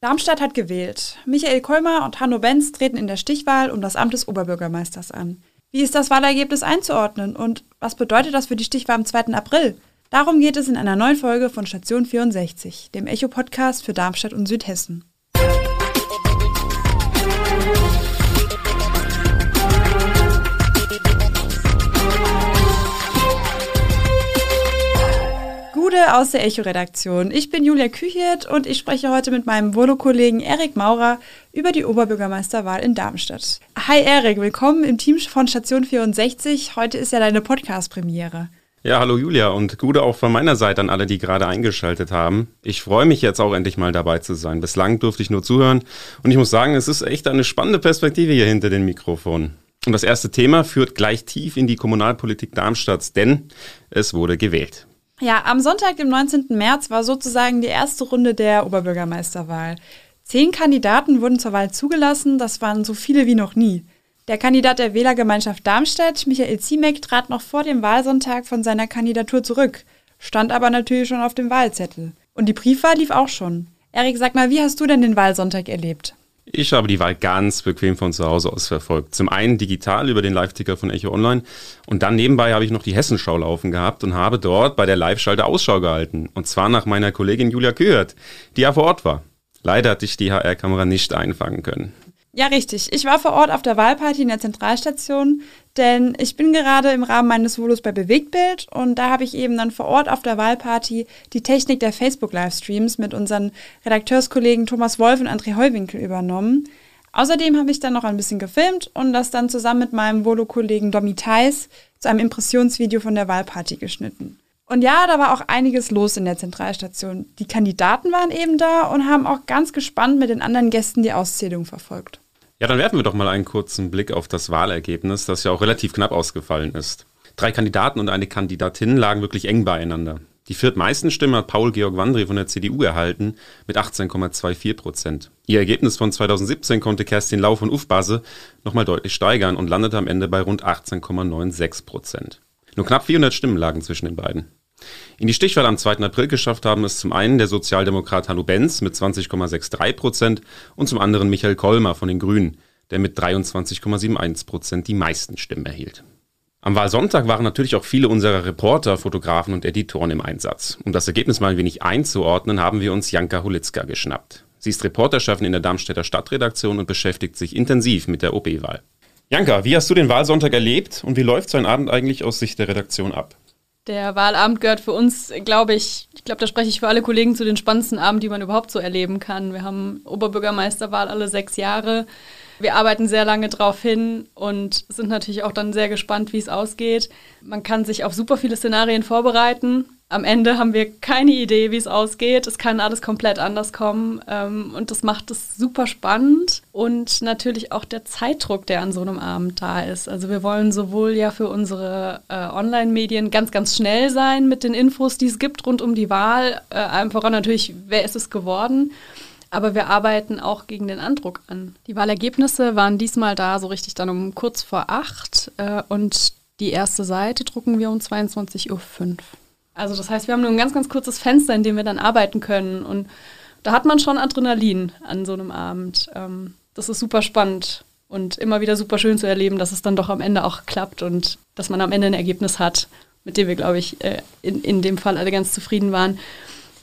Darmstadt hat gewählt. Michael Kolmer und Hanno Benz treten in der Stichwahl um das Amt des Oberbürgermeisters an. Wie ist das Wahlergebnis einzuordnen und was bedeutet das für die Stichwahl am 2. April? Darum geht es in einer neuen Folge von Station 64, dem Echo-Podcast für Darmstadt und Südhessen. Aus der Echo-Redaktion. Ich bin Julia Küchert und ich spreche heute mit meinem Volo-Kollegen Erik Maurer über die Oberbürgermeisterwahl in Darmstadt. Hi Erik, willkommen im Team von Station 64. Heute ist ja deine Podcast-Premiere. Ja, hallo Julia und Gude auch von meiner Seite an alle, die gerade eingeschaltet haben. Ich freue mich jetzt auch endlich mal dabei zu sein. Bislang durfte ich nur zuhören und ich muss sagen, es ist echt eine spannende Perspektive hier hinter den Mikrofonen. Und das erste Thema führt gleich tief in die Kommunalpolitik Darmstadts, denn es wurde gewählt. Ja, am Sonntag, dem 19. März, war sozusagen die erste Runde der Oberbürgermeisterwahl. Zehn Kandidaten wurden zur Wahl zugelassen, das waren so viele wie noch nie. Der Kandidat der Wählergemeinschaft Darmstadt, Michael Ziemek, trat noch vor dem Wahlsonntag von seiner Kandidatur zurück, stand aber natürlich schon auf dem Wahlzettel. Und die Briefwahl lief auch schon. Erik, sag mal, wie hast du denn den Wahlsonntag erlebt? Ich habe die Wahl ganz bequem von zu Hause aus verfolgt. Zum einen digital über den Live-Ticker von Echo Online und dann nebenbei habe ich noch die Hessenschau laufen gehabt und habe dort bei der Live-Schalte Ausschau gehalten. Und zwar nach meiner Kollegin Julia Köhert, die ja vor Ort war. Leider hat ich die HR-Kamera nicht einfangen können. Ja, richtig. Ich war vor Ort auf der Wahlparty in der Zentralstation, denn ich bin gerade im Rahmen meines Volos bei Bewegtbild und da habe ich eben dann vor Ort auf der Wahlparty die Technik der Facebook-Livestreams mit unseren Redakteurskollegen Thomas Wolf und André Heuwinkel übernommen. Außerdem habe ich dann noch ein bisschen gefilmt und das dann zusammen mit meinem Volo-Kollegen Domi Theis zu einem Impressionsvideo von der Wahlparty geschnitten. Und ja, da war auch einiges los in der Zentralstation. Die Kandidaten waren eben da und haben auch ganz gespannt mit den anderen Gästen die Auszählung verfolgt. Ja, dann werfen wir doch mal einen kurzen Blick auf das Wahlergebnis, das ja auch relativ knapp ausgefallen ist. Drei Kandidaten und eine Kandidatin lagen wirklich eng beieinander. Die viertmeisten Stimmen hat Paul-Georg Wandry von der CDU erhalten mit 18,24 Prozent. Ihr Ergebnis von 2017 konnte Kerstin Lau von Ufbase nochmal deutlich steigern und landete am Ende bei rund 18,96 Prozent. Nur knapp 400 Stimmen lagen zwischen den beiden. In die Stichwahl am 2. April geschafft haben es zum einen der Sozialdemokrat Hanno Benz mit 20,63 Prozent und zum anderen Michael Kolmer von den Grünen, der mit 23,71 Prozent die meisten Stimmen erhielt. Am Wahlsonntag waren natürlich auch viele unserer Reporter, Fotografen und Editoren im Einsatz. Um das Ergebnis mal ein wenig einzuordnen, haben wir uns Janka Hulitzka geschnappt. Sie ist Reporterchefin in der Darmstädter Stadtredaktion und beschäftigt sich intensiv mit der OB-Wahl. Janka, wie hast du den Wahlsonntag erlebt und wie läuft so ein Abend eigentlich aus Sicht der Redaktion ab? Der Wahlabend gehört für uns, glaube ich, ich glaube, da spreche ich für alle Kollegen zu den spannendsten Abenden, die man überhaupt so erleben kann. Wir haben Oberbürgermeisterwahl alle sechs Jahre. Wir arbeiten sehr lange drauf hin und sind natürlich auch dann sehr gespannt, wie es ausgeht. Man kann sich auf super viele Szenarien vorbereiten am Ende haben wir keine Idee, wie es ausgeht. Es kann alles komplett anders kommen. Ähm, und das macht es super spannend. Und natürlich auch der Zeitdruck, der an so einem Abend da ist. Also wir wollen sowohl ja für unsere äh, Online-Medien ganz, ganz schnell sein mit den Infos, die es gibt rund um die Wahl. Äh, einfach natürlich, wer ist es geworden? Aber wir arbeiten auch gegen den Andruck an. Die Wahlergebnisse waren diesmal da so richtig dann um kurz vor acht. Äh, und die erste Seite drucken wir um 22.05 Uhr. Also das heißt, wir haben nur ein ganz, ganz kurzes Fenster, in dem wir dann arbeiten können. Und da hat man schon Adrenalin an so einem Abend. Ähm, das ist super spannend und immer wieder super schön zu erleben, dass es dann doch am Ende auch klappt und dass man am Ende ein Ergebnis hat, mit dem wir, glaube ich, äh, in, in dem Fall alle ganz zufrieden waren.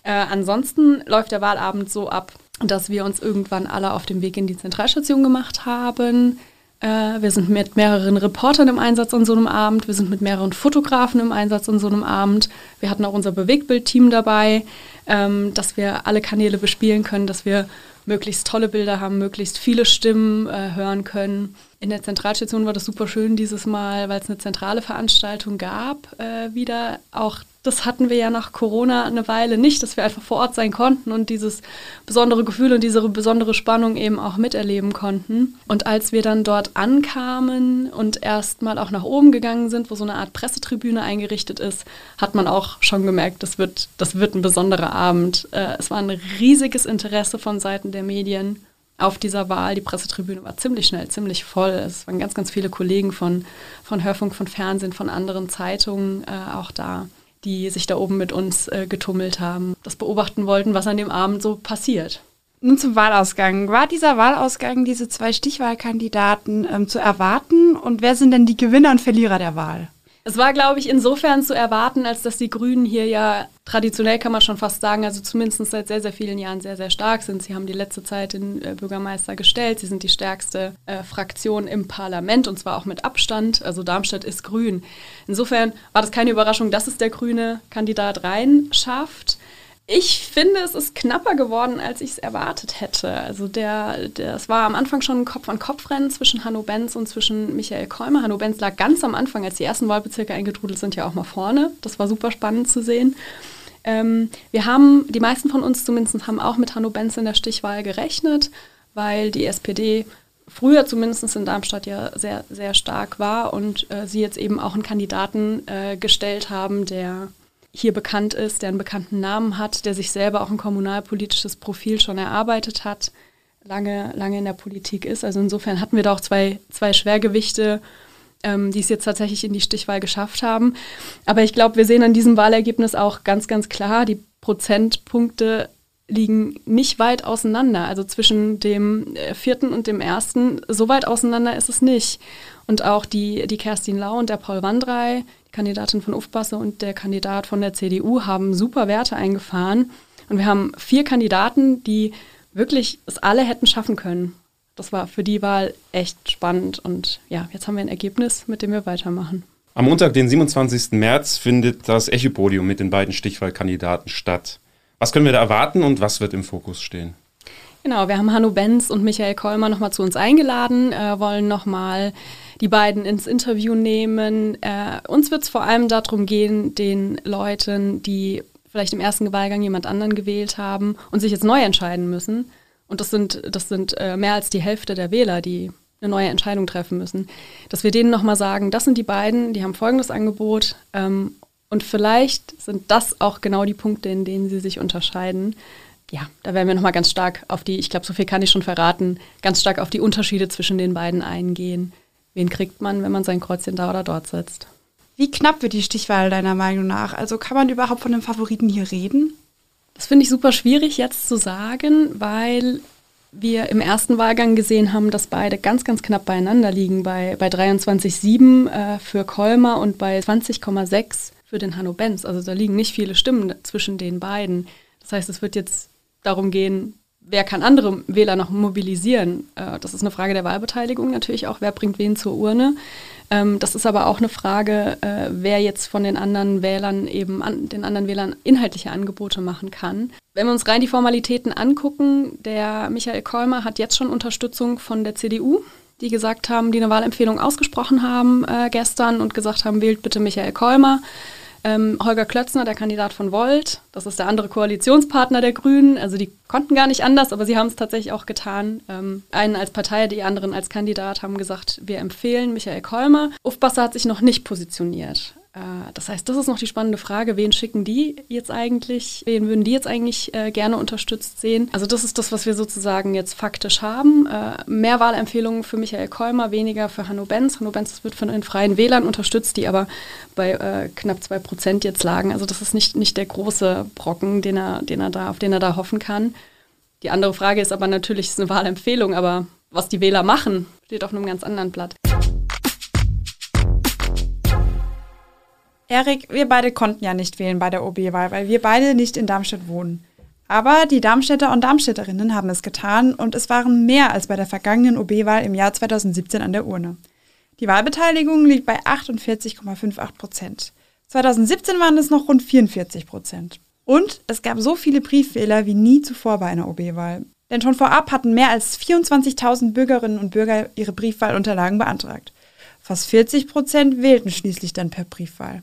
Äh, ansonsten läuft der Wahlabend so ab, dass wir uns irgendwann alle auf den Weg in die Zentralstation gemacht haben. Äh, wir sind mit mehreren Reportern im Einsatz an so einem Abend. Wir sind mit mehreren Fotografen im Einsatz an so einem Abend. Wir hatten auch unser Bewegtbildteam dabei, ähm, dass wir alle Kanäle bespielen können, dass wir möglichst tolle Bilder haben, möglichst viele Stimmen äh, hören können. In der Zentralstation war das super schön dieses Mal, weil es eine zentrale Veranstaltung gab, äh, wieder auch das hatten wir ja nach Corona eine Weile nicht, dass wir einfach vor Ort sein konnten und dieses besondere Gefühl und diese besondere Spannung eben auch miterleben konnten. Und als wir dann dort ankamen und erstmal auch nach oben gegangen sind, wo so eine Art Pressetribüne eingerichtet ist, hat man auch schon gemerkt, das wird, das wird ein besonderer Abend. Äh, es war ein riesiges Interesse von Seiten der Medien auf dieser Wahl. Die Pressetribüne war ziemlich schnell, ziemlich voll. Es waren ganz, ganz viele Kollegen von, von Hörfunk, von Fernsehen, von anderen Zeitungen äh, auch da die sich da oben mit uns äh, getummelt haben, das beobachten wollten, was an dem Abend so passiert. Nun zum Wahlausgang. War dieser Wahlausgang, diese zwei Stichwahlkandidaten ähm, zu erwarten? Und wer sind denn die Gewinner und Verlierer der Wahl? Es war, glaube ich, insofern zu erwarten, als dass die Grünen hier ja traditionell, kann man schon fast sagen, also zumindest seit sehr, sehr vielen Jahren sehr, sehr stark sind. Sie haben die letzte Zeit den äh, Bürgermeister gestellt. Sie sind die stärkste äh, Fraktion im Parlament und zwar auch mit Abstand. Also Darmstadt ist grün. Insofern war das keine Überraschung, dass es der grüne Kandidat rein schafft. Ich finde, es ist knapper geworden, als ich es erwartet hätte. Also der, der, es war am Anfang schon ein Kopf-an-Kopf-Rennen zwischen Hanno Benz und zwischen Michael Kolmer. Hanno Benz lag ganz am Anfang, als die ersten Wahlbezirke eingetrudelt sind, ja auch mal vorne. Das war super spannend zu sehen. Ähm, wir haben, die meisten von uns zumindest, haben auch mit Hanno Benz in der Stichwahl gerechnet, weil die SPD früher zumindest in Darmstadt ja sehr, sehr stark war und äh, sie jetzt eben auch einen Kandidaten äh, gestellt haben, der hier bekannt ist, der einen bekannten Namen hat, der sich selber auch ein kommunalpolitisches Profil schon erarbeitet hat, lange, lange in der Politik ist. Also insofern hatten wir da auch zwei, zwei Schwergewichte, ähm, die es jetzt tatsächlich in die Stichwahl geschafft haben. Aber ich glaube, wir sehen an diesem Wahlergebnis auch ganz, ganz klar, die Prozentpunkte liegen nicht weit auseinander. Also zwischen dem äh, vierten und dem ersten, so weit auseinander ist es nicht. Und auch die, die Kerstin Lau und der Paul Wandrei, Kandidatin von Ufbasse und der Kandidat von der CDU haben super Werte eingefahren. Und wir haben vier Kandidaten, die wirklich es alle hätten schaffen können. Das war für die Wahl echt spannend. Und ja, jetzt haben wir ein Ergebnis, mit dem wir weitermachen. Am Montag, den 27. März, findet das Echopodium mit den beiden Stichwahlkandidaten statt. Was können wir da erwarten und was wird im Fokus stehen? Genau, wir haben Hanno Benz und Michael Kolmer nochmal zu uns eingeladen, äh, wollen nochmal die beiden ins Interview nehmen. Äh, uns wird es vor allem darum gehen, den Leuten, die vielleicht im ersten Wahlgang jemand anderen gewählt haben und sich jetzt neu entscheiden müssen, und das sind, das sind äh, mehr als die Hälfte der Wähler, die eine neue Entscheidung treffen müssen, dass wir denen nochmal sagen, das sind die beiden, die haben folgendes Angebot ähm, und vielleicht sind das auch genau die Punkte, in denen sie sich unterscheiden. Ja, da werden wir nochmal ganz stark auf die, ich glaube, so viel kann ich schon verraten, ganz stark auf die Unterschiede zwischen den beiden eingehen. Wen kriegt man, wenn man sein Kreuzchen da oder dort setzt? Wie knapp wird die Stichwahl deiner Meinung nach? Also kann man überhaupt von einem Favoriten hier reden? Das finde ich super schwierig jetzt zu sagen, weil wir im ersten Wahlgang gesehen haben, dass beide ganz, ganz knapp beieinander liegen, bei, bei 23,7 äh, für Kolmer und bei 20,6 für den Hanno Benz. Also da liegen nicht viele Stimmen zwischen den beiden. Das heißt, es wird jetzt darum gehen, wer kann andere Wähler noch mobilisieren? Äh, das ist eine Frage der Wahlbeteiligung natürlich auch. Wer bringt wen zur Urne? Ähm, das ist aber auch eine Frage, äh, wer jetzt von den anderen Wählern eben an, den anderen Wählern inhaltliche Angebote machen kann. Wenn wir uns rein die Formalitäten angucken, der Michael Kolmer hat jetzt schon Unterstützung von der CDU die gesagt haben, die eine Wahlempfehlung ausgesprochen haben äh, gestern und gesagt haben, wählt bitte Michael Kolmer. Ähm, Holger Klötzner, der Kandidat von Volt, das ist der andere Koalitionspartner der Grünen. Also die konnten gar nicht anders, aber sie haben es tatsächlich auch getan. Ähm, einen als Partei, die anderen als Kandidat haben gesagt, wir empfehlen Michael Kolmer. Ufbasser hat sich noch nicht positioniert. Äh, das heißt, das ist noch die spannende Frage, wen schicken die jetzt eigentlich, wen würden die jetzt eigentlich äh, gerne unterstützt sehen? Also das ist das, was wir sozusagen jetzt faktisch haben. Äh, mehr Wahlempfehlungen für Michael Kolmer, weniger für Hanno Benz. Hanno Benz wird von den Freien Wählern unterstützt, die aber bei äh, knapp zwei Prozent jetzt lagen. Also das ist nicht, nicht der große Brocken, den er, den er da, auf den er da hoffen kann. Die andere Frage ist aber natürlich, es ist eine Wahlempfehlung, aber was die Wähler machen, steht auf einem ganz anderen Blatt. Erik, wir beide konnten ja nicht wählen bei der OB-Wahl, weil wir beide nicht in Darmstadt wohnen. Aber die Darmstädter und Darmstädterinnen haben es getan und es waren mehr als bei der vergangenen OB-Wahl im Jahr 2017 an der Urne. Die Wahlbeteiligung liegt bei 48,58 Prozent. 2017 waren es noch rund 44 Prozent. Und es gab so viele Briefwähler wie nie zuvor bei einer OB-Wahl. Denn schon vorab hatten mehr als 24.000 Bürgerinnen und Bürger ihre Briefwahlunterlagen beantragt. Fast 40 Prozent wählten schließlich dann per Briefwahl.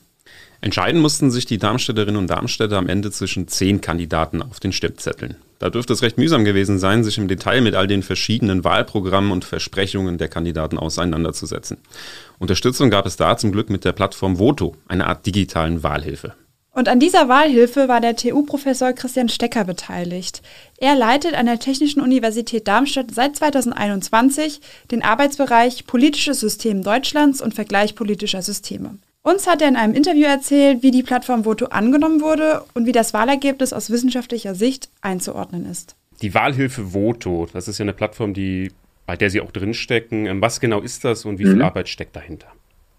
Entscheiden mussten sich die Darmstädterinnen und Darmstädter am Ende zwischen zehn Kandidaten auf den Stimmzetteln. Da dürfte es recht mühsam gewesen sein, sich im Detail mit all den verschiedenen Wahlprogrammen und Versprechungen der Kandidaten auseinanderzusetzen. Unterstützung gab es da zum Glück mit der Plattform Voto, einer Art digitalen Wahlhilfe. Und an dieser Wahlhilfe war der TU-Professor Christian Stecker beteiligt. Er leitet an der Technischen Universität Darmstadt seit 2021 den Arbeitsbereich Politisches System Deutschlands und Vergleich politischer Systeme. Uns hat er in einem Interview erzählt, wie die Plattform Voto angenommen wurde und wie das Wahlergebnis aus wissenschaftlicher Sicht einzuordnen ist. Die Wahlhilfe Voto, das ist ja eine Plattform, die, bei der Sie auch drinstecken. Ähm, was genau ist das und wie viel mhm. Arbeit steckt dahinter?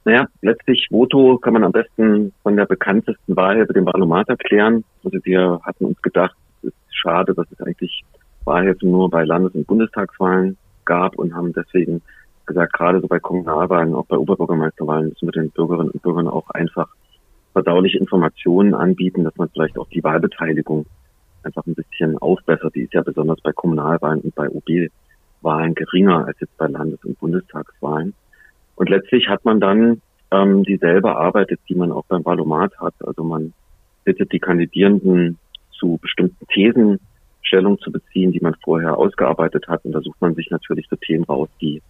Naja, letztlich Voto kann man am besten von der bekanntesten Wahlhilfe, dem Wahlomat, erklären. Also wir hatten uns gedacht, es ist schade, dass es eigentlich Wahlhilfen nur bei Landes- und Bundestagswahlen gab und haben deswegen gesagt, gerade so bei Kommunalwahlen, auch bei Oberbürgermeisterwahlen müssen wir den Bürgerinnen und Bürgern auch einfach verdauliche Informationen anbieten, dass man vielleicht auch die Wahlbeteiligung einfach ein bisschen aufbessert. Die ist ja besonders bei Kommunalwahlen und bei OB-Wahlen geringer als jetzt bei Landes- und Bundestagswahlen. Und letztlich hat man dann ähm, dieselbe Arbeit, die man auch beim Wahlomat hat. Also man bittet die Kandidierenden zu bestimmten Thesen Stellung zu beziehen, die man vorher ausgearbeitet hat. Und da sucht man sich natürlich so Themen raus, die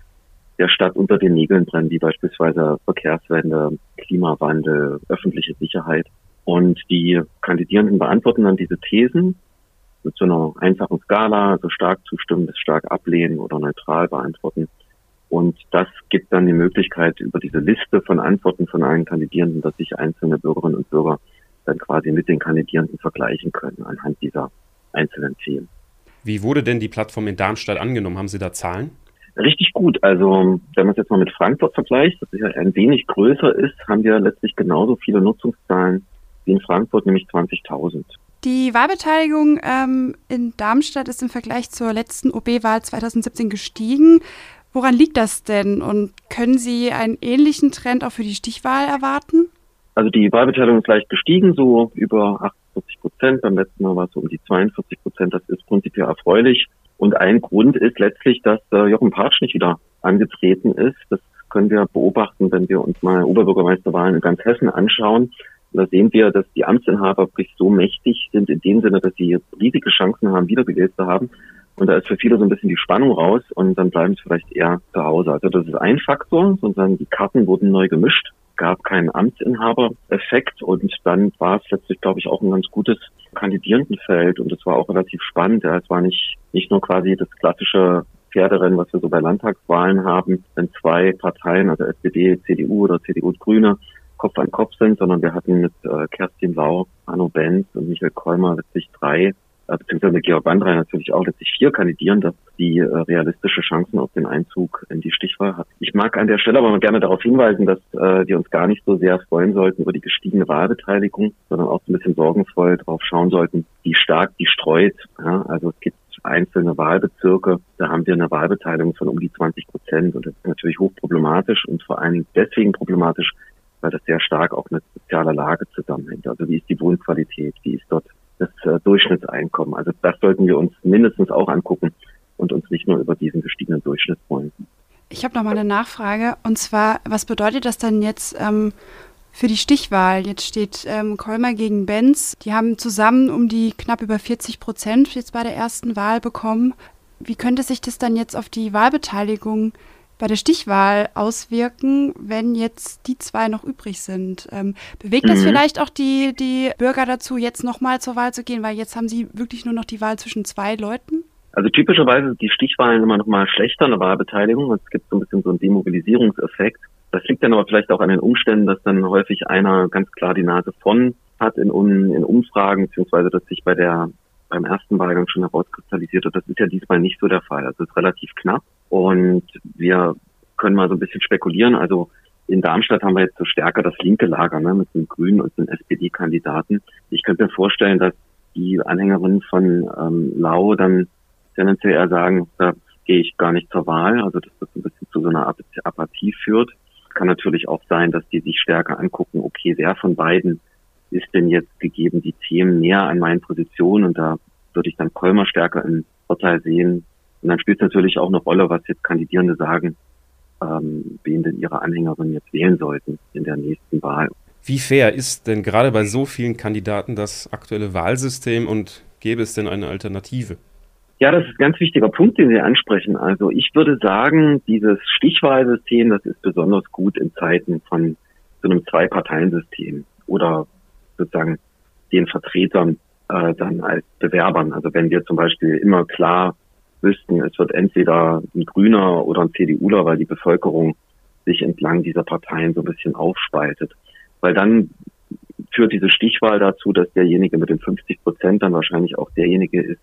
der Stadt unter den Nägeln brennen, wie beispielsweise Verkehrswende, Klimawandel, öffentliche Sicherheit. Und die Kandidierenden beantworten dann diese Thesen mit so einer einfachen Skala, so stark zustimmen bis stark ablehnen oder neutral beantworten. Und das gibt dann die Möglichkeit, über diese Liste von Antworten von allen Kandidierenden, dass sich einzelne Bürgerinnen und Bürger dann quasi mit den Kandidierenden vergleichen können anhand dieser einzelnen Themen. Wie wurde denn die Plattform in Darmstadt angenommen? Haben Sie da Zahlen? Richtig gut. Also wenn man es jetzt mal mit Frankfurt vergleicht, das ja ein wenig größer ist, haben wir letztlich genauso viele Nutzungszahlen wie in Frankfurt, nämlich 20.000. Die Wahlbeteiligung ähm, in Darmstadt ist im Vergleich zur letzten OB-Wahl 2017 gestiegen. Woran liegt das denn und können Sie einen ähnlichen Trend auch für die Stichwahl erwarten? Also die Wahlbeteiligung ist leicht gestiegen, so über 48 Prozent. Beim letzten Mal war es so um die 42 Prozent. Das ist prinzipiell erfreulich. Und ein Grund ist letztlich, dass äh, Jochen Patsch nicht wieder angetreten ist. Das können wir beobachten, wenn wir uns mal Oberbürgermeisterwahlen in ganz Hessen anschauen. Da sehen wir, dass die Amtsinhaber wirklich so mächtig sind in dem Sinne, dass sie riesige Chancen haben, wiedergewählt zu haben. Und da ist für viele so ein bisschen die Spannung raus und dann bleiben sie vielleicht eher zu Hause. Also das ist ein Faktor, sondern die Karten wurden neu gemischt gab keinen Amtsinhaber-Effekt und dann war es letztlich, glaube ich, auch ein ganz gutes Kandidierendenfeld und es war auch relativ spannend. Ja, es war nicht, nicht nur quasi das klassische Pferderennen, was wir so bei Landtagswahlen haben, wenn zwei Parteien, also SPD, CDU oder CDU und Grüne, Kopf an Kopf sind, sondern wir hatten mit äh, Kerstin Lau, Arno Benz und Michael Kolmer letztlich drei beziehungsweise mit Georg Wandrei natürlich auch letztlich vier kandidieren, dass die äh, realistische Chancen auf den Einzug in die Stichwahl hat. Ich mag an der Stelle aber gerne darauf hinweisen, dass äh, wir uns gar nicht so sehr freuen sollten über die gestiegene Wahlbeteiligung, sondern auch ein bisschen sorgenvoll darauf schauen sollten, wie stark die streut. Ja, also es gibt einzelne Wahlbezirke, da haben wir eine Wahlbeteiligung von um die 20 Prozent und das ist natürlich hochproblematisch und vor Dingen deswegen problematisch, weil das sehr stark auch mit sozialer Lage zusammenhängt. Also wie ist die Wohnqualität, wie ist dort das äh, Durchschnittseinkommen. Also das sollten wir uns mindestens auch angucken und uns nicht nur über diesen gestiegenen Durchschnitt freuen. Ich habe noch mal eine Nachfrage und zwar, was bedeutet das dann jetzt ähm, für die Stichwahl? Jetzt steht ähm, Kolmer gegen Benz. Die haben zusammen um die knapp über 40 Prozent jetzt bei der ersten Wahl bekommen. Wie könnte sich das dann jetzt auf die Wahlbeteiligung bei der Stichwahl auswirken, wenn jetzt die zwei noch übrig sind? Ähm, bewegt das mhm. vielleicht auch die, die Bürger dazu, jetzt nochmal zur Wahl zu gehen, weil jetzt haben sie wirklich nur noch die Wahl zwischen zwei Leuten? Also typischerweise sind die Stichwahlen immer noch mal schlechter in der Wahlbeteiligung. Es gibt so ein bisschen so einen Demobilisierungseffekt. Das liegt dann aber vielleicht auch an den Umständen, dass dann häufig einer ganz klar die Nase von hat in, in Umfragen, beziehungsweise dass sich bei der beim ersten Wahlgang schon herauskristallisiert hat. Das ist ja diesmal nicht so der Fall. Also es ist relativ knapp. Und wir können mal so ein bisschen spekulieren. Also in Darmstadt haben wir jetzt so stärker das linke Lager ne, mit den Grünen und den SPD-Kandidaten. Ich könnte mir vorstellen, dass die Anhängerinnen von ähm, Lau dann tendenziell eher sagen, da gehe ich gar nicht zur Wahl. Also dass das ein bisschen zu so einer Apathie führt. Kann natürlich auch sein, dass die sich stärker angucken, okay, wer von beiden ist denn jetzt gegeben die Themen näher an meinen Positionen und da würde ich dann Kolmer stärker im Vorteil sehen und dann spielt es natürlich auch eine Rolle, was jetzt Kandidierende sagen, ähm, wen denn ihre Anhängerinnen jetzt wählen sollten in der nächsten Wahl. Wie fair ist denn gerade bei so vielen Kandidaten das aktuelle Wahlsystem und gäbe es denn eine Alternative? Ja, das ist ein ganz wichtiger Punkt, den Sie ansprechen. Also ich würde sagen, dieses Stichwahlsystem, das ist besonders gut in Zeiten von so einem Zwei-Parteien-System oder sozusagen den Vertretern äh, dann als Bewerbern. Also wenn wir zum Beispiel immer klar wüssten, es wird entweder ein Grüner oder ein CDUler, weil die Bevölkerung sich entlang dieser Parteien so ein bisschen aufspaltet. Weil dann führt diese Stichwahl dazu, dass derjenige mit den 50 Prozent dann wahrscheinlich auch derjenige ist,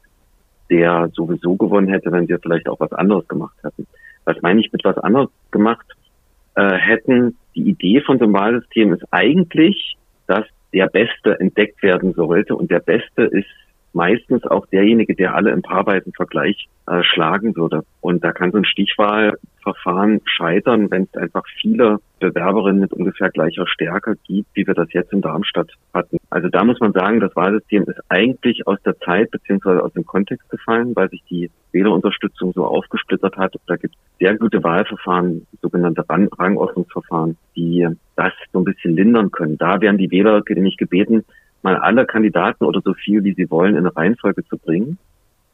der sowieso gewonnen hätte, wenn wir vielleicht auch was anderes gemacht hätten. Was meine ich mit was anderes gemacht äh, hätten? Die Idee von einem Wahlsystem ist eigentlich, dass der Beste entdeckt werden sollte und der Beste ist meistens auch derjenige, der alle im paarweisen Vergleich äh, schlagen würde. Und da kann so ein Stichwahlverfahren scheitern, wenn es einfach viele Bewerberinnen mit ungefähr gleicher Stärke gibt, wie wir das jetzt in Darmstadt hatten. Also da muss man sagen, das Wahlsystem ist eigentlich aus der Zeit beziehungsweise aus dem Kontext gefallen, weil sich die Wählerunterstützung so aufgesplittert hat. Da gibt es sehr gute Wahlverfahren, sogenannte Rangordnungsverfahren, die das so ein bisschen lindern können. Da werden die Wähler nämlich gebeten, mal alle Kandidaten oder so viel, wie sie wollen, in eine Reihenfolge zu bringen.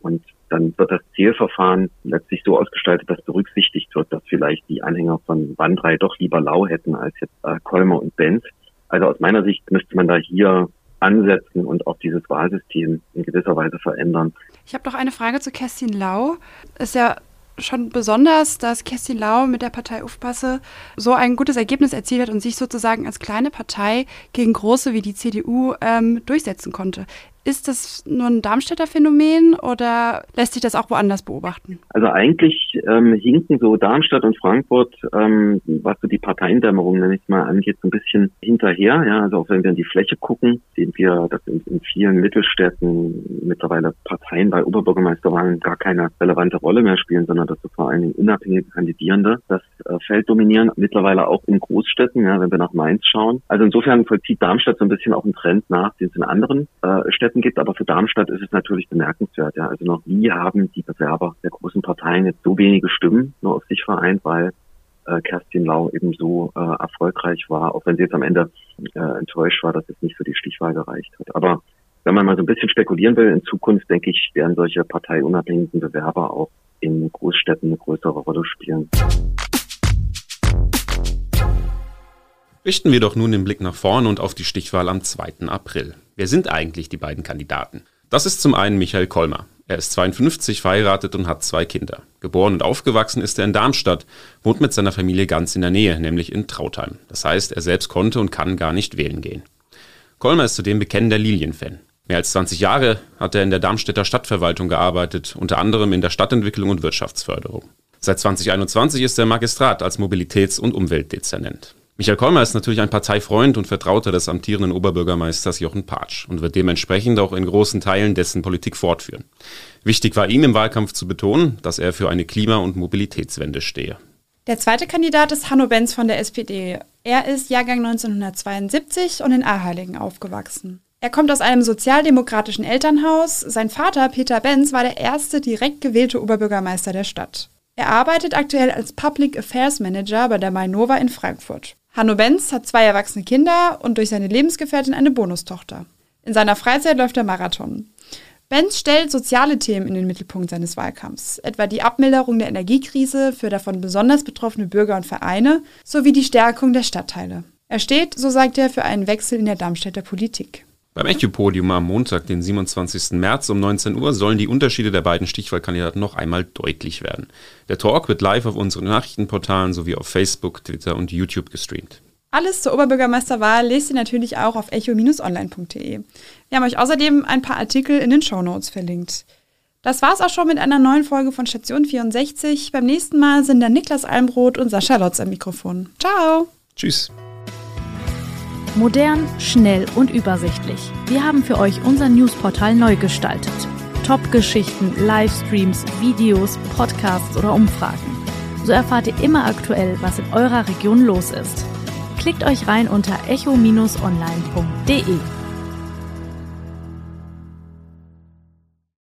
Und dann wird das Zählverfahren letztlich so ausgestaltet, dass berücksichtigt wird, dass vielleicht die Anhänger von Wandrei doch lieber Lau hätten als jetzt äh, Kolmer und Benz. Also aus meiner Sicht müsste man da hier ansetzen und auch dieses Wahlsystem in gewisser Weise verändern. Ich habe noch eine Frage zu Kerstin Lau. Ist ja schon besonders, dass Kerstin Lau mit der Partei Aufpasse so ein gutes Ergebnis erzielt hat und sich sozusagen als kleine Partei gegen große wie die CDU ähm, durchsetzen konnte. Ist das nur ein Darmstädter Phänomen oder lässt sich das auch woanders beobachten? Also eigentlich ähm, hinken so Darmstadt und Frankfurt, ähm, was so die Parteiendämmerung, nenne ich mal, angeht, so ein bisschen hinterher. Ja, also auch wenn wir in die Fläche gucken, sehen wir, dass in, in vielen Mittelstädten mittlerweile Parteien bei Oberbürgermeisterwahlen gar keine relevante Rolle mehr spielen, sondern dass so vor allen Dingen unabhängige Kandidierende das äh, Feld dominieren. Mittlerweile auch in Großstädten, ja, wenn wir nach Mainz schauen. Also insofern vollzieht Darmstadt so ein bisschen auch einen Trend nach, den es in anderen äh, Städten Möglichkeiten gibt, aber für Darmstadt ist es natürlich bemerkenswert. Ja. Also noch nie haben die Bewerber der großen Parteien jetzt so wenige Stimmen nur auf sich vereint, weil äh, Kerstin Lau eben so äh, erfolgreich war, auch wenn sie jetzt am Ende äh, enttäuscht war, dass es nicht für die Stichwahl gereicht hat. Aber wenn man mal so ein bisschen spekulieren will, in Zukunft, denke ich, werden solche parteiunabhängigen Bewerber auch in Großstädten eine größere Rolle spielen. Richten wir doch nun den Blick nach vorne und auf die Stichwahl am 2. April. Wer sind eigentlich die beiden Kandidaten? Das ist zum einen Michael Kolmer. Er ist 52, verheiratet und hat zwei Kinder. Geboren und aufgewachsen ist er in Darmstadt, wohnt mit seiner Familie ganz in der Nähe, nämlich in Trautheim. Das heißt, er selbst konnte und kann gar nicht wählen gehen. Kolmer ist zudem bekennender Lilienfan. Mehr als 20 Jahre hat er in der Darmstädter Stadtverwaltung gearbeitet, unter anderem in der Stadtentwicklung und Wirtschaftsförderung. Seit 2021 ist er Magistrat als Mobilitäts- und Umweltdezernent. Michael Kolmer ist natürlich ein Parteifreund und Vertrauter des amtierenden Oberbürgermeisters Jochen Patsch und wird dementsprechend auch in großen Teilen dessen Politik fortführen. Wichtig war ihm im Wahlkampf zu betonen, dass er für eine Klima- und Mobilitätswende stehe. Der zweite Kandidat ist Hanno Benz von der SPD. Er ist Jahrgang 1972 und in Aheiligen aufgewachsen. Er kommt aus einem sozialdemokratischen Elternhaus. Sein Vater, Peter Benz, war der erste direkt gewählte Oberbürgermeister der Stadt. Er arbeitet aktuell als Public Affairs Manager bei der Mainova in Frankfurt. Hanno Benz hat zwei erwachsene Kinder und durch seine Lebensgefährtin eine Bonustochter. In seiner Freizeit läuft er Marathon. Benz stellt soziale Themen in den Mittelpunkt seines Wahlkampfs, etwa die Abmilderung der Energiekrise für davon besonders betroffene Bürger und Vereine sowie die Stärkung der Stadtteile. Er steht, so sagt er, für einen Wechsel in der Darmstädter Politik. Beim Echo-Podium am Montag, den 27. März um 19 Uhr, sollen die Unterschiede der beiden Stichwahlkandidaten noch einmal deutlich werden. Der Talk wird live auf unseren Nachrichtenportalen sowie auf Facebook, Twitter und YouTube gestreamt. Alles zur Oberbürgermeisterwahl lest ihr natürlich auch auf echo-online.de. Wir haben euch außerdem ein paar Artikel in den Shownotes verlinkt. Das war's auch schon mit einer neuen Folge von Station 64. Beim nächsten Mal sind dann Niklas Almroth und Sascha Lotz am Mikrofon. Ciao! Tschüss! Modern, schnell und übersichtlich. Wir haben für euch unser Newsportal neu gestaltet. Top-Geschichten, Livestreams, Videos, Podcasts oder Umfragen. So erfahrt ihr immer aktuell, was in eurer Region los ist. Klickt euch rein unter echo-online.de.